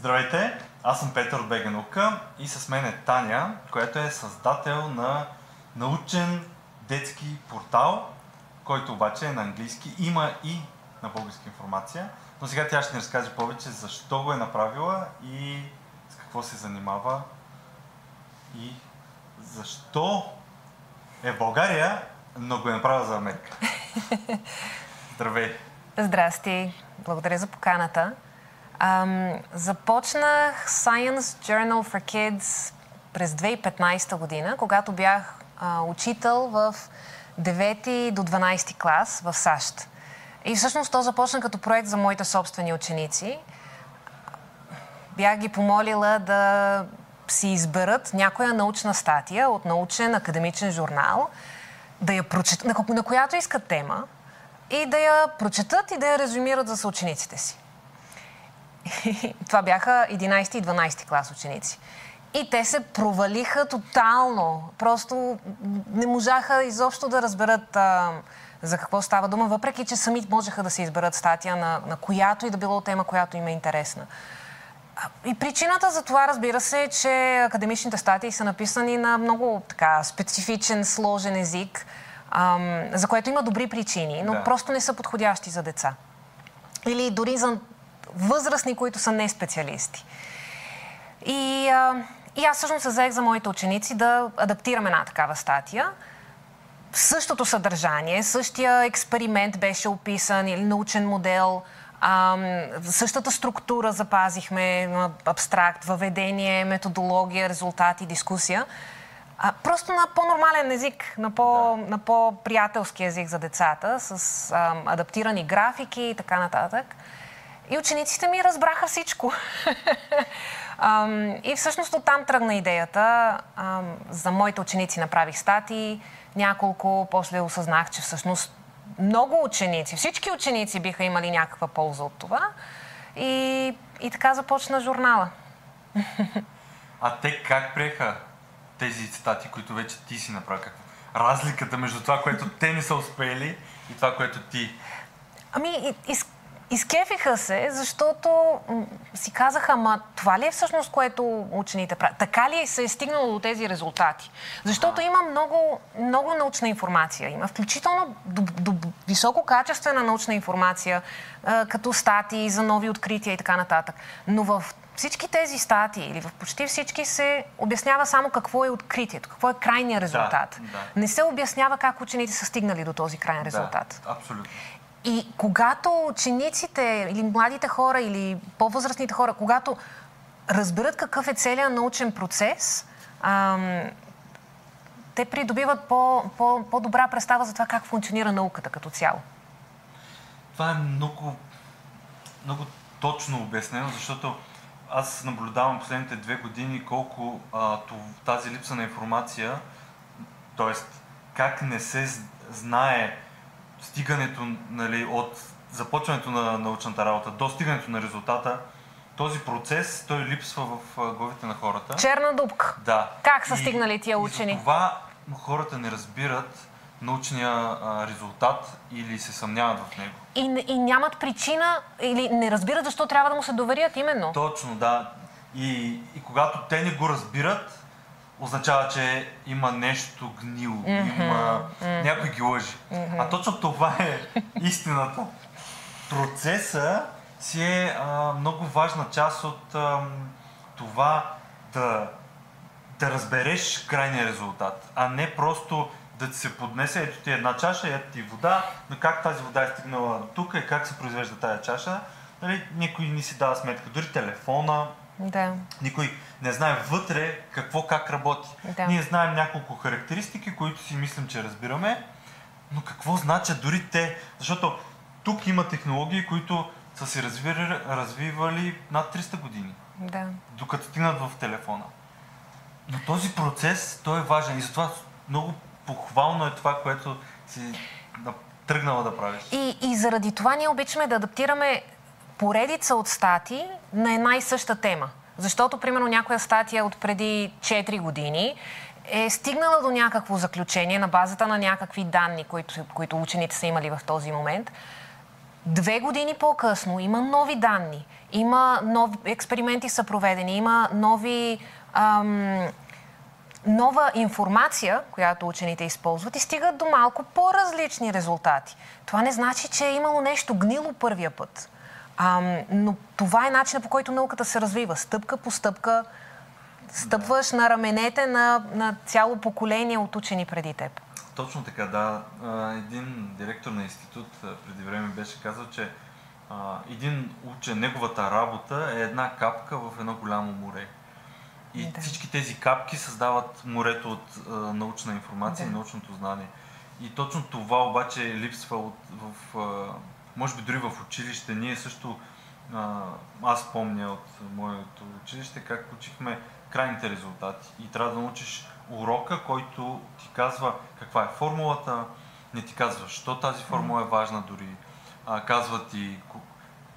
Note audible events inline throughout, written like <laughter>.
Здравейте, аз съм Петър от БГ Наука и с мен е Таня, която е създател на научен детски портал, който обаче е на английски. Има и на българска информация, но сега тя ще ни разкаже повече защо го е направила и с какво се занимава и защо е в България, но го е направила за Америка. <laughs> Здравей! Здрасти! Благодаря за поканата. Ам, започнах Science Journal for Kids през 2015 година, когато бях а, учител в 9 до 12 клас в САЩ. И всъщност то започна като проект за моите собствени ученици. Бях ги помолила да си изберат някоя научна статия от научен академичен журнал, да я прочет... на, на която искат тема, и да я прочетат и да я резюмират за съучениците си. <laughs> Това бяха 11 и 12 клас ученици. И те се провалиха тотално. Просто не можаха изобщо да разберат а, за какво става дума, въпреки че сами можеха да се изберат статия на, на която и да било тема, която им е интересна. И причината за това, разбира се, е, че академичните статии са написани на много така специфичен, сложен език, ам, за което има добри причини, но да. просто не са подходящи за деца. Или дори за възрастни, които са не специалисти. И, а, и аз всъщност се заех за моите ученици да адаптирам една такава статия. Същото съдържание, същия експеримент беше описан или научен модел, а, същата структура запазихме, абстракт, въведение, методология, резултати, дискусия. А, просто на по-нормален език, на, по, да. на по-приятелски език за децата, с а, адаптирани графики и така нататък. И учениците ми разбраха всичко. <laughs> и всъщност оттам тръгна идеята. За моите ученици направих статии, няколко, после осъзнах, че всъщност много ученици, всички ученици биха имали някаква полза от това. И, и така започна журнала. А те как приеха тези цитати, които вече ти си направи? Разликата между това, което те не са успели и това, което ти? Ами, из, Изкефиха се, защото си казаха, ма това ли е всъщност, което учените правят? Така ли се е стигнало до тези резултати? Защото има много, много научна информация. Има включително до, до висококачествена научна информация, като статии за нови открития и така нататък. Но в всички тези статии или в почти всички се обяснява само какво е откритието, какво е крайният резултат. Да, да. Не се обяснява как учените са стигнали до този крайен резултат. Да, абсолютно. И когато учениците или младите хора или по-възрастните хора, когато разберат какъв е целият научен процес, ам, те придобиват по, по, по-добра представа за това как функционира науката като цяло. Това е много, много точно обяснено, защото аз наблюдавам последните две години колко а, тази липса на информация, т.е. как не се знае стигането, нали, от започването на научната работа до стигането на резултата, този процес, той липсва в главите на хората. Черна дупка. Да. Как са и, стигнали тия учени? И това хората не разбират научния а, резултат или се съмняват в него. И, и нямат причина или не разбират защо трябва да му се доверят именно. Точно, да. И, и когато те не го разбират, означава, че има нещо гнило, mm-hmm. има mm-hmm. някой ги лъжи. Mm-hmm. А точно това е <laughs> истината. Процеса си е а, много важна част от а, това да, да разбереш крайния резултат, а не просто да ти се поднесе, ето ти една чаша, ето ти вода, но как тази вода е стигнала тук и как се произвежда тази чаша, нали, никой не си дава сметка. Дори телефона, да. Никой не знае вътре какво как работи. Да. Ние знаем няколко характеристики, които си мислим, че разбираме, но какво значат дори те? Защото тук има технологии, които са се развивали, развивали над 300 години. Да. Докато стигнат в телефона. Но този процес, той е важен и затова много похвално е това, което си тръгнала да правиш. И, и заради това ние обичаме да адаптираме поредица от статии на една и съща тема. Защото, примерно, някоя статия от преди 4 години е стигнала до някакво заключение на базата на някакви данни, които, които учените са имали в този момент. Две години по-късно има нови данни има нови експерименти са проведени, има нови ам, нова информация, която учените използват и стигат до малко по-различни резултати. Това не значи, че е имало нещо гнило първия път. Ам, но това е начинът по който науката се развива. Стъпка по стъпка стъпваш да. на раменете на, на цяло поколение от учени преди теб. Точно така, да. Един директор на институт преди време беше казал, че един учен, неговата работа е една капка в едно голямо море. И да. всички тези капки създават морето от а, научна информация да. и научното знание. И точно това обаче липсва от, в, а, може би дори в училище. Ние също, а, аз помня от моето училище, как учихме крайните резултати. И трябва да научиш урока, който ти казва каква е формулата, не ти казва, що тази формула е важна дори. А, казва ти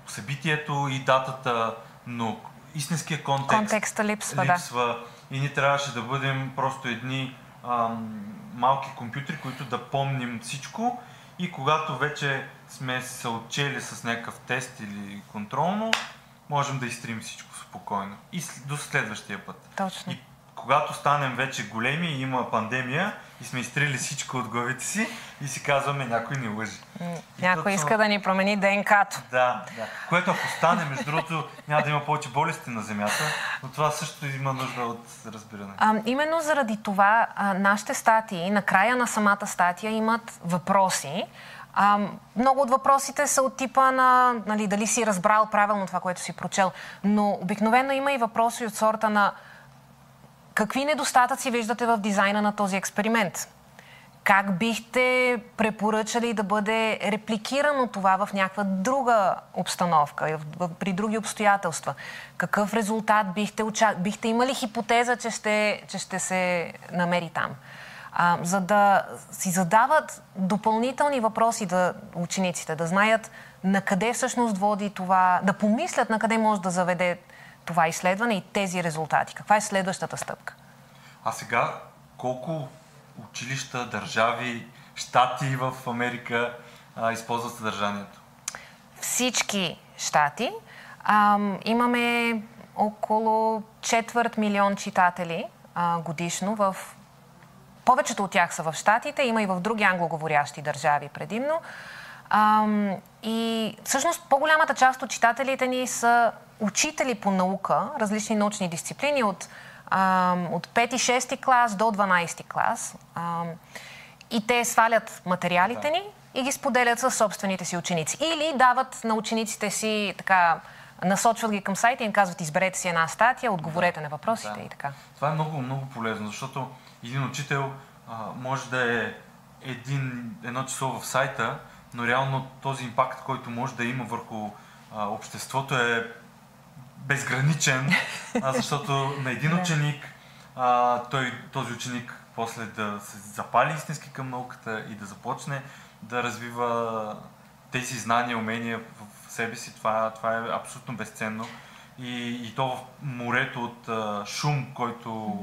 събитието и датата, но истинския контекст Контекста липсва, липсва да. и ние трябваше да бъдем просто едни ам, малки компютри, които да помним всичко и когато вече сме се отчели с някакъв тест или контролно, можем да изтрим всичко спокойно. И до следващия път. Точно. И когато станем вече големи и има пандемия и сме изтрили всичко от главите си и си казваме някой ни лъжи. Някой точно... иска да ни промени ДНК-то. Да, да. Което ако стане, между другото, няма да има повече болести на Земята, но това също има нужда от разбиране. А, именно заради това а, нашите статии, на края на самата статия имат въпроси, а, много от въпросите са от типа на нали, дали си разбрал правилно това, което си прочел, но обикновено има и въпроси от сорта на Какви недостатъци виждате в дизайна на този експеримент? Как бихте препоръчали да бъде репликирано това в някаква друга обстановка, при други обстоятелства? Какъв резултат бихте, уча... бихте имали хипотеза, че ще, че ще се намери там? А, за да си задават допълнителни въпроси да учениците, да знаят на къде всъщност води това, да помислят на къде може да заведе това изследване и тези резултати? Каква е следващата стъпка? А сега колко училища, държави, щати в Америка а, използват съдържанието? Всички щати. А, имаме около четвърт милион читатели а, годишно в повечето от тях са в Штатите, има и в други англоговорящи държави предимно. Ам, и всъщност по-голямата част от читателите ни са учители по наука, различни научни дисциплини от, от 5-6 клас до 12 клас. И те свалят материалите ни и ги споделят с собствените си ученици. Или дават на учениците си така насочват ги към сайта и им казват изберете си една статия, отговорете да, на въпросите да. и така. Това е много, много полезно, защото един учител а, може да е един, едно число в сайта, но реално този импакт, който може да има върху а, обществото е безграничен, а, <laughs> защото на един ученик, а, той, този ученик после да се запали истински към науката и да започне да развива тези знания, умения в себе си, това, това е абсолютно безценно. И, и то в морето от а, шум, който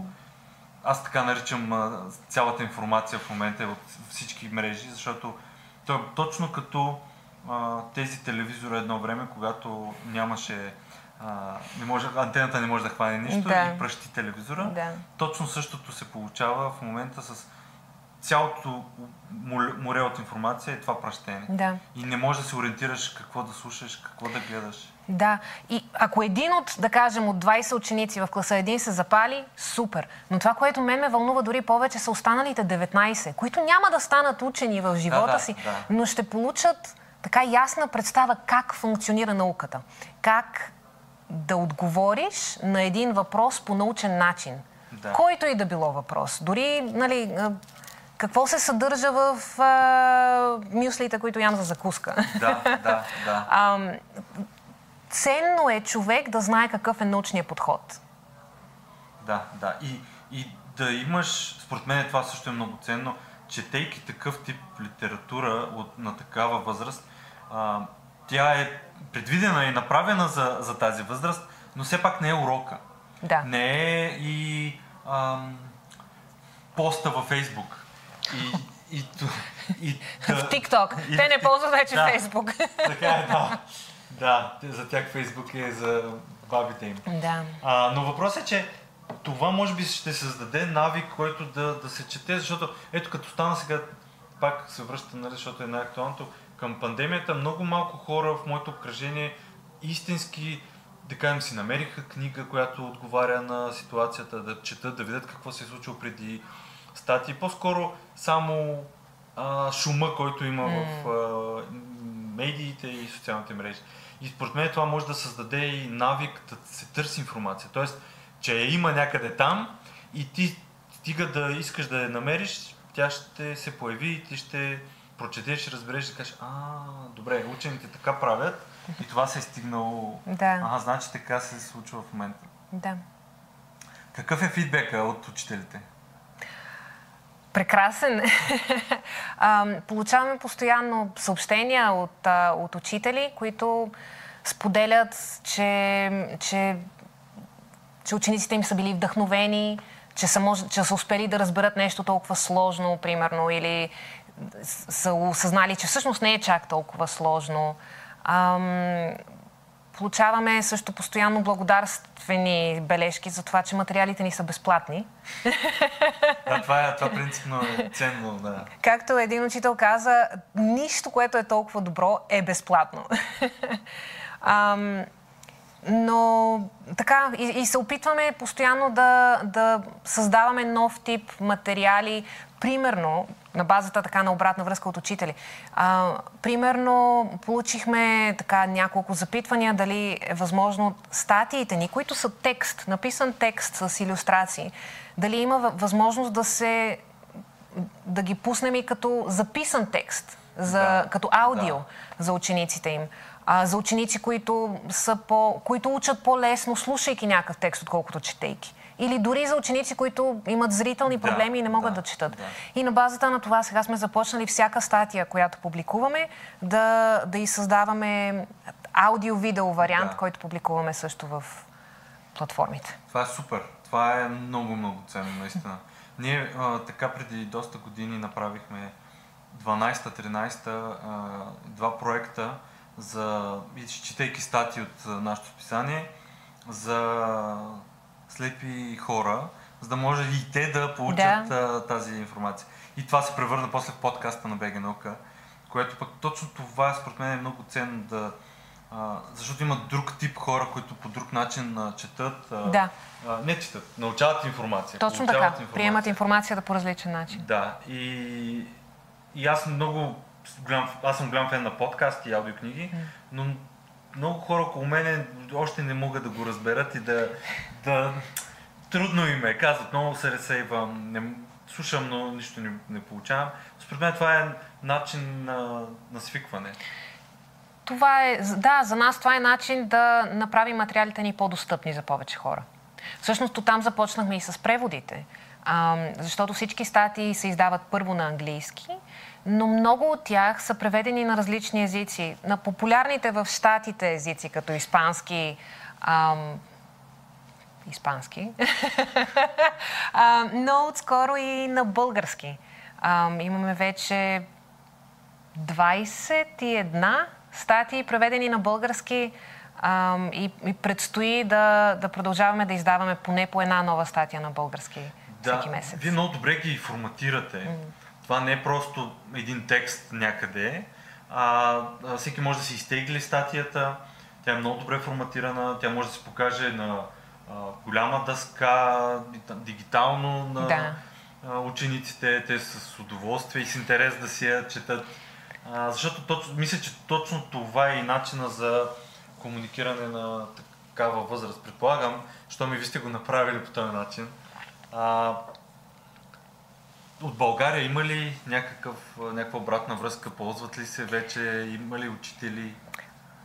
аз така наричам а, цялата информация в момента е от всички мрежи, защото той е точно като а, тези телевизори едно време, когато нямаше а, не може, антената не може да хване нищо да. и пръщи телевизора. Да. Точно същото се получава в момента с цялото море от информация е това пръщение. Да. И не можеш да се ориентираш какво да слушаш, какво да гледаш. Да. И ако един от, да кажем, от 20 ученици в класа един се запали, супер. Но това, което мен ме вълнува дори повече, са останалите 19, които няма да станат учени в живота да, да, си, да. но ще получат така ясна представа как функционира науката. Как да отговориш на един въпрос по научен начин. Да. Който и да било въпрос. Дори, нали, какво се съдържа в а, мюслите, които ям за закуска. Да, да, да. <laughs> а, ценно е човек да знае какъв е научният подход. Да, да. И, и да имаш, според мен това също е много ценно, четейки такъв тип литература от, на такава възраст, а, тя е предвидена и направена за, за тази възраст, но все пак не е урока. Да. Не е и ам, поста във Фейсбук. И, и, и, <laughs> да, в ТикТок. Те не ползват вече да, Фейсбук. <laughs> Така е, да. Да, за тях Фейсбук е за бабите им. Да. А, но въпросът е, че това може би ще създаде навик, който да, да се чете, защото ето като стана сега, пак се връща, нали, защото е най-актуалното, към пандемията, много малко хора в моето обкръжение истински, да кажем, си намериха книга, която отговаря на ситуацията, да четат, да видят какво се е случило преди статии. По-скоро само а, шума, който има mm. в а, медиите и социалните мрежи. И според мен това може да създаде и навик да се търси информация. Тоест, че има някъде там и ти стига да искаш да я намериш, тя ще се появи и ти ще прочетеш, разбереш и кажеш, а, добре, учените така правят и това се е стигнало. Да. Ага, значи така се случва в момента. Да. Какъв е фидбека от учителите? Прекрасен. <laughs> Получаваме постоянно съобщения от, от учители, които споделят, че, че, че учениците им са били вдъхновени, че са, може, че са успели да разберат нещо толкова сложно, примерно, или са осъзнали, че всъщност не е чак толкова сложно. Ам, получаваме също постоянно благодарствени бележки за това, че материалите ни са безплатни. Да, това, е, това принципно е ценно, да. Както един учител каза, нищо, което е толкова добро, е безплатно. <laughs> Ам, но така, и, и се опитваме постоянно да, да създаваме нов тип материали, примерно, на базата така на обратна връзка от учители. А, примерно, получихме така няколко запитвания дали е възможно статиите ни, които са текст, написан текст с иллюстрации, дали има възможност да се да ги пуснем и като записан текст, за, да, като аудио да. за учениците им а, за ученици, които, са по, които учат по-лесно, слушайки някакъв текст, отколкото четейки. Или дори за ученици, които имат зрителни проблеми да, и не могат да, да четат. Да. И на базата на това сега сме започнали всяка статия, която публикуваме, да, да и създаваме аудио-видео вариант, да. който публикуваме също в платформите. Това е супер. Това е много, много ценно, наистина. <laughs> Ние а, така преди доста години направихме 12-13 два проекта, за, четейки статии от нашето списание, за слепи хора, за да може и те да получат да. тази информация. И това се превърна после в подкаста на БГ Наука, което пък точно това според мен е много ценно да... А, защото има друг тип хора, които по друг начин а, четат. А, да. А, не четат, научават информация. Точно така, информация. приемат информацията по различен начин. Да, и, и аз много голям, аз съм голям фен на подкасти и аудиокниги, но много хора около мене още не могат да го разберат и да, да трудно им е. Казват, много се ресейвам, не, слушам, но нищо не, не получавам. Според мен това е начин на, на свикване. Това е, да, за нас това е начин да направим материалите ни по-достъпни за повече хора. Всъщност, там започнахме и с преводите, а, защото всички статии се издават първо на английски, но много от тях са преведени на различни езици. На популярните в щатите езици, като испански, ам, испански, <laughs> а, но отскоро и на български. Ам, имаме вече 21 статии, преведени на български ам, и, и предстои да, да продължаваме да издаваме поне по една нова статия на български да, всеки месец. Вие много добре ги форматирате. Mm това не е просто един текст някъде, а, всеки може да си изтегли статията, тя е много добре форматирана, тя може да се покаже на а, голяма дъска, дигитално на да. а, учениците, те с удоволствие и с интерес да си я четат. А, защото точно, мисля, че точно това е и начина за комуникиране на такава възраст. Предполагам, що ми ви сте го направили по този начин. А, от България има ли някакъв, някаква обратна връзка? Ползват ли се вече? Има ли учители?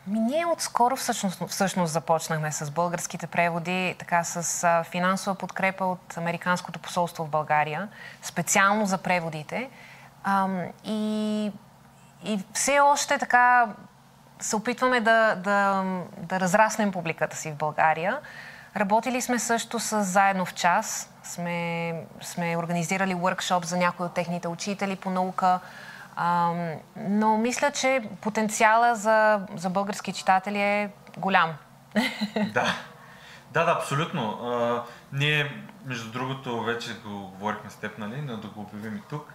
Ми ние отскоро всъщност, всъщност започнахме с българските преводи, така с финансова подкрепа от Американското посолство в България, специално за преводите. А, и, и все още така се опитваме да, да, да разраснем публиката си в България. Работили сме също с Заедно в час. Сме, сме организирали workshop за някои от техните учители по наука. А, но мисля, че потенциала за, за български читатели е голям. Да. Да, да, абсолютно. А, ние, между другото, вече го говорихме с теб, нали, но да го обявим и тук,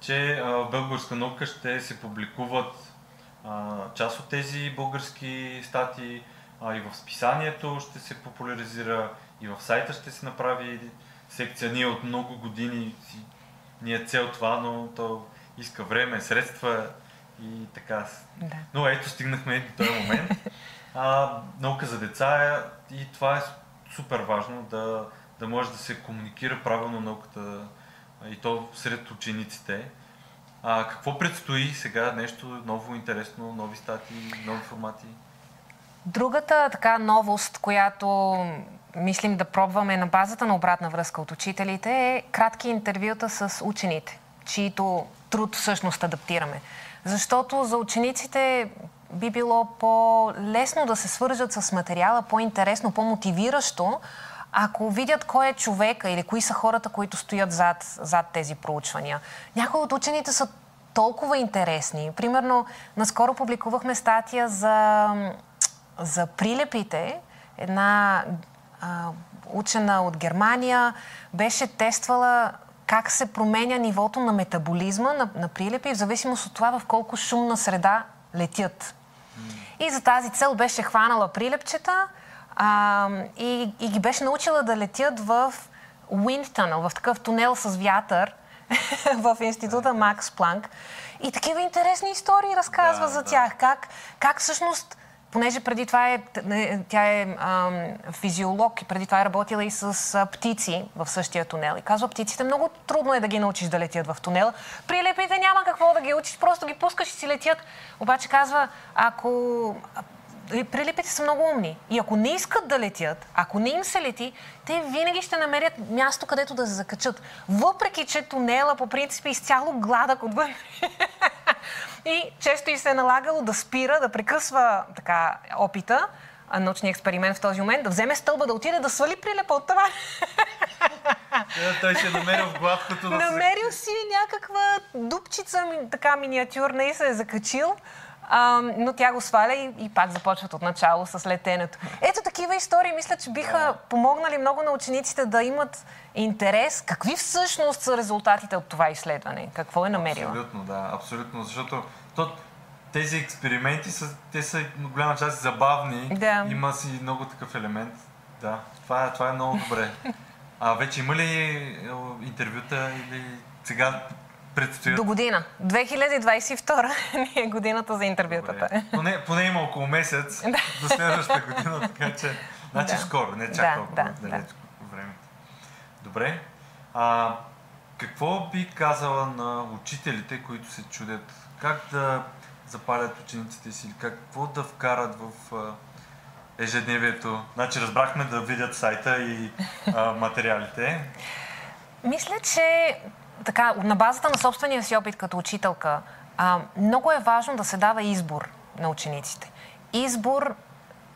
че в българска наука ще се публикуват а, част от тези български статии а, и в списанието ще се популяризира, и в сайта ще се направи секция. Ние от много години си, ни е цел това, но то иска време, средства и така. Да. Но ето, стигнахме до този момент. А, наука за деца е, и това е супер важно да, да може да се комуникира правилно науката и то сред учениците. А, какво предстои сега? Нещо ново, интересно, нови статии, нови формати? Другата така новост, която мислим да пробваме на базата на обратна връзка от учителите е кратки интервюта с учените, чието труд всъщност адаптираме. Защото за учениците би било по-лесно да се свържат с материала, по-интересно, по-мотивиращо, ако видят кой е човека или кои са хората, които стоят зад, зад тези проучвания. Някои от учените са толкова интересни. Примерно, наскоро публикувахме статия за, за прилепите. Една а, учена от Германия беше тествала как се променя нивото на метаболизма на, на прилепи в зависимост от това в колко шумна среда летят. И за тази цел беше хванала прилепчета а, и, и ги беше научила да летят в wind tunnel, в такъв тунел с вятър <laughs> в института Макс Планк. И такива интересни истории разказва да, за да. тях. Как, как всъщност понеже преди това е, тя е а, физиолог и преди това е работила и с а, птици в същия тунел. И казва, птиците много трудно е да ги научиш да летят в тунел. Прилепите няма какво да ги учиш, просто ги пускаш и си летят. Обаче казва, ако прилепите са много умни. И ако не искат да летят, ако не им се лети, те винаги ще намерят място, където да се закачат. Въпреки, че тунела по принцип е изцяло гладък отвън. <laughs> и често и се е налагало да спира, да прекъсва така опита, научния експеримент в този момент, да вземе стълба, да отиде да свали прилепа от това. <laughs> той ще е намерил в гладкото. Намерил си някаква дупчица, така миниатюрна и се е закачил. А, но тя го сваля и, и пак започват от начало с летенето. Ето такива истории, мисля, че биха помогнали много на учениците да имат интерес. Какви всъщност са резултатите от това изследване? Какво е намерила? Абсолютно, да, абсолютно. Защото то, тези експерименти са, те са голяма част забавни. Да. Има си много такъв елемент. Да, това е, това е много добре. <laughs> А вече има ли е, интервюта или сега предстоят? До година. 2022 <laughs> ни е годината за интервютата. Поне, поне има около месец <laughs> до следващата година, така че... Значи да. скоро, не чак да, толкова да, далеч да. времето. Добре. А, какво би казала на учителите, които се чудят как да запалят учениците си или какво да вкарат в ежедневието? Значи разбрахме да видят сайта и а, материалите. Мисля, че така, на базата на собствения си опит като учителка, а, много е важно да се дава избор на учениците. Избор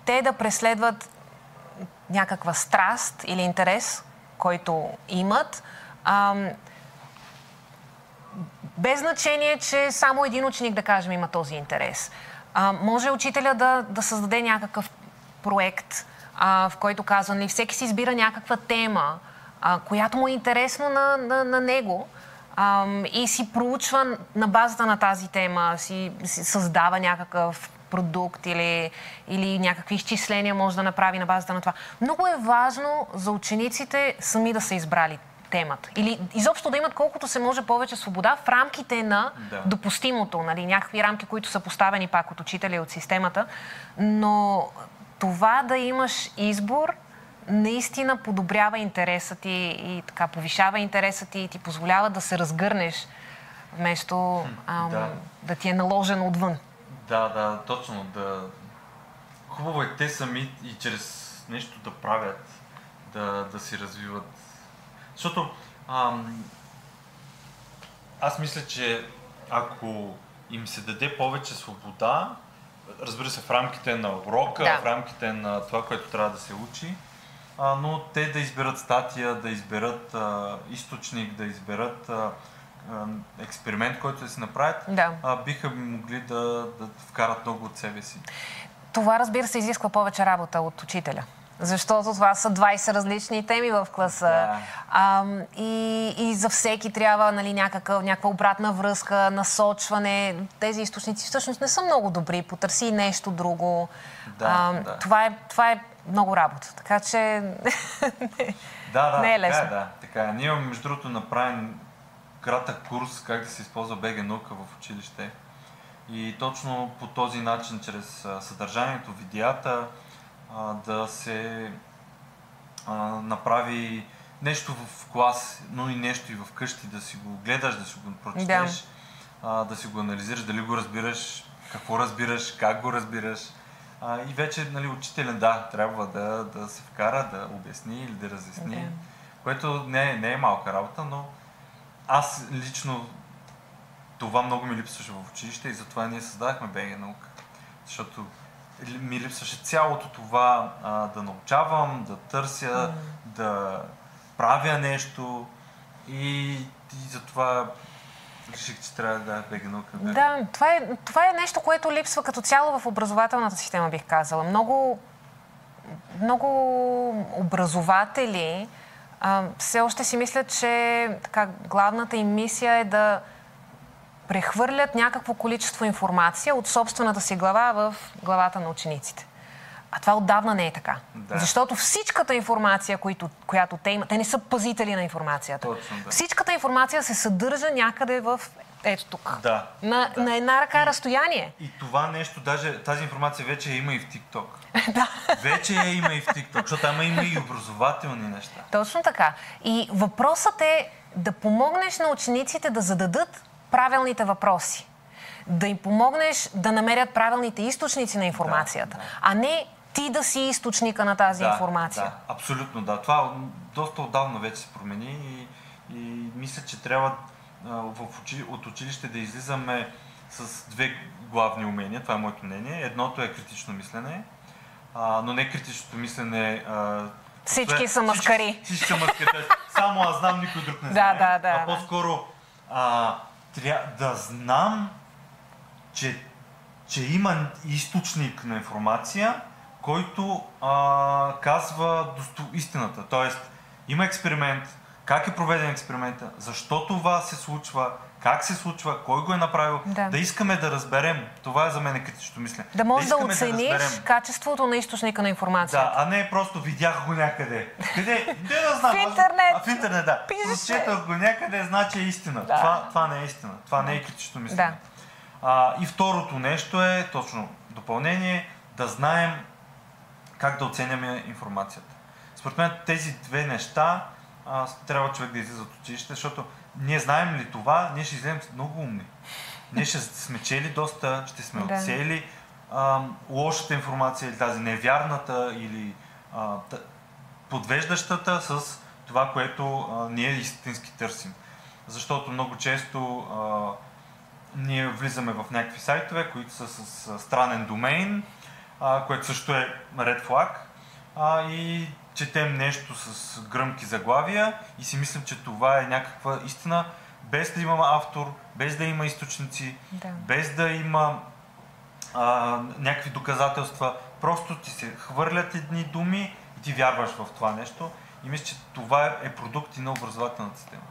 те да преследват някаква страст или интерес, който имат, а, без значение, че само един ученик, да кажем, има този интерес. А, може учителя да, да създаде някакъв проект, а, в който казва, нали, всеки си избира някаква тема, а, която му е интересно на, на, на него а, и си проучва на базата на тази тема, си, си създава някакъв продукт или, или някакви изчисления може да направи на базата на това. Много е важно за учениците сами да са избрали темата. Или изобщо да имат колкото се може повече свобода в рамките на да. допустимото, нали, някакви рамки, които са поставени пак от учителя и от системата. Но това да имаш избор наистина подобрява интереса ти и така повишава интереса ти и ти позволява да се разгърнеш вместо ам, да. да ти е наложено отвън. Да, да, точно. Да... Хубаво е те сами и чрез нещо да правят, да, да си развиват. Защото ам, аз мисля, че ако им се даде повече свобода, разбира се, в рамките на урока, да. в рамките на това, което трябва да се учи, а, но те да изберат статия, да изберат а, източник, да изберат а, експеримент, който да си направят, Да. а, биха могли да, да вкарат много от себе си. Това, разбира се, изисква повече работа от учителя. Защото това са 20 различни теми в класа. Да. А, и, и за всеки трябва нали, някакъв, някаква обратна връзка, насочване. Тези източници всъщност не са много добри. Потърси нещо друго. Да, да. Това, е, това е много работа. Така че <laughs> Да, да, Не е така лесно. да. Така е. Ние имаме, между другото, направен кратък курс как да се използва БГ наука в училище. И точно по този начин, чрез съдържанието, видеята, да се направи нещо в клас, но и нещо и в къщи, да си го гледаш, да си го прочетеш, а, да си го анализираш, дали го разбираш, какво разбираш, как го разбираш. А, и вече нали, учителен, да, трябва да, да се вкара, да обясни или да разясни, Да. което не, е- не е малка работа, но аз лично това много ми липсваше в училище и затова ние създадахме БГ наука. Защото ми липсваше цялото това а, да научавам, да търся, да правя нещо и, и затова реших, че трябва да БГ наука. да. Да, това е, това е нещо, което липсва като цяло в образователната система, бих казала. Много, много образователи а, все още си мислят, че така, главната им мисия е да прехвърлят някакво количество информация от собствената си глава в главата на учениците. А това отдавна не е така. Да. Защото всичката информация, които, която те имат, те не са пазители на информацията. Точно, да. Всичката информация се съдържа някъде в ето тук. Да, На, да. на една ръка разстояние. И това нещо, даже тази информация вече я има и в TikTok. <laughs> да. Вече я има и в TikTok, защото там има и образователни неща. Точно така. И въпросът е да помогнеш на учениците да зададат правилните въпроси. Да им помогнеш да намерят правилните източници на информацията, Да, да. а не ти да си източника на тази да, информация. Да, абсолютно да. Това доста отдавна вече се промени и, и мисля, че трябва а, в учи, от училище да излизаме с две главни умения. Това е моето мнение. Едното е критично мислене, а, но не критичното мислене. А, Всички това са маскари. Всички, всички са маскари. Само аз знам, никой друг не <laughs> знае. да, да, а да. по-скоро а, тря, да знам, че, че има източник на информация, който а, казва досто, истината. Тоест, има експеримент, как е проведен експеримента, защо това се случва, как се случва, кой го е направил, Да. да искаме да разберем. Това е за мен критичното мислене. Да можеш да, искаме оцениш разберем. качеството на източника на информацията. Да, а не просто видях го някъде. Къде? Де да знам? В интернет. А, в интернет, да. Пишеш, Прочетох го някъде, значи е истина. Да. Това, това не е истина. Това не е критично мислене. Да. А, и второто нещо е, точно допълнение, да знаем как да оценяме информацията. Според мен тези две неща а, трябва човек да излиза от училище, защото ние знаем ли това, ние ще излезем много умни. Ние ще сме чели доста, ще сме Да. отсели а, лошата информация или тази невярната или а, подвеждащата с това, което а, ние истински търсим. Защото много често а, ние влизаме в някакви сайтове, които са с а, странен домейн, а, което също е ред флаг, а, и четем нещо с гръмки заглавия и си мислим, че това е някаква истина, без да има автор, без да има източници, Да. без да има а, някакви доказателства. Просто ти се хвърлят едни думи и ти вярваш в това нещо. И мисля, че това е, е продукт и на образователната система.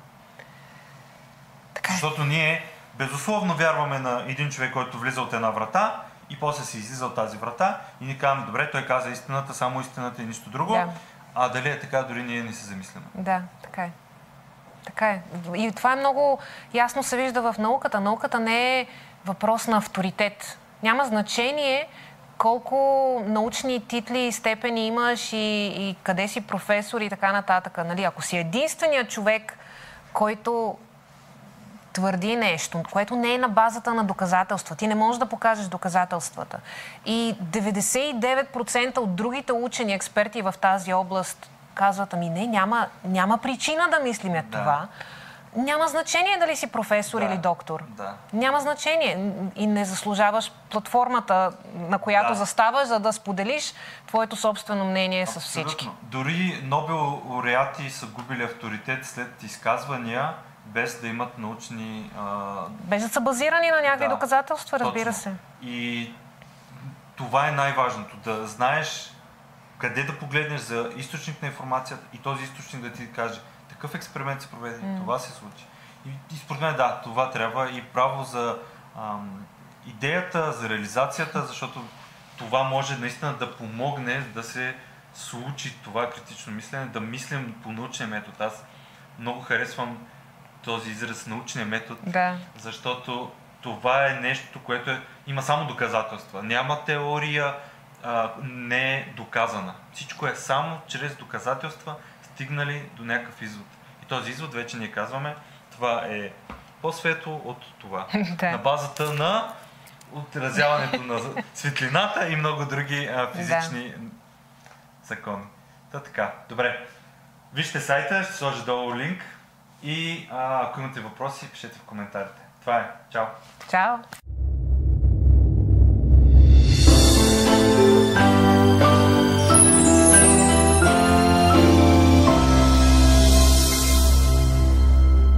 Така е. Защото ние безусловно вярваме на един човек, който влиза от една врата и после се излиза от тази врата и ни казваме, добре, той каза истината, само истината и нищо друго. Да. А дали е така, дори ние не се замисляме. Да, така е. Така е. И това е много ясно се вижда в науката. Науката не е въпрос на авторитет. Няма значение колко научни титли и степени имаш и, и къде си професор и така нататък. Нали? Ако си единственият човек, който твърди нещо, което не е на базата на доказателства. Ти не можеш да покажеш доказателствата. И 99% от другите учени, експерти в тази област казват, ами не, няма, няма причина да мислиме Да. това. Няма значение дали си професор Да, или доктор. да. Няма значение. И не заслужаваш платформата, на която Да. заставаш, за да споделиш твоето собствено мнение с всички. Абсолютно. Дори Нобел лауреати са губили авторитет след изказвания, без да имат научни... А... Без да са базирани на някакви Да, доказателства, разбира точно. се. И това е най-важното, да знаеш къде да погледнеш за източник на информацията и този източник да ти каже такъв експеримент се проведе, mm. това се случи. И, и според мен да, това трябва и право за ам, идеята, за реализацията, защото това може наистина да помогне да се случи това критично мислене, да мислим по научния метод. Аз много харесвам този израз научния метод, Да. защото това е нещо, което е, има само доказателства. Няма теория, а, не е доказана. Всичко е само чрез доказателства стигнали до някакъв извод. И този извод вече ние казваме, това е по-светло от това. <laughs> Да. На базата на отразяването на светлината и много други а, физични закони. Та така, добре. Вижте сайта, ще сложа долу линк и а, ако имате въпроси, пишете в коментарите. Това е. Чао! Чао!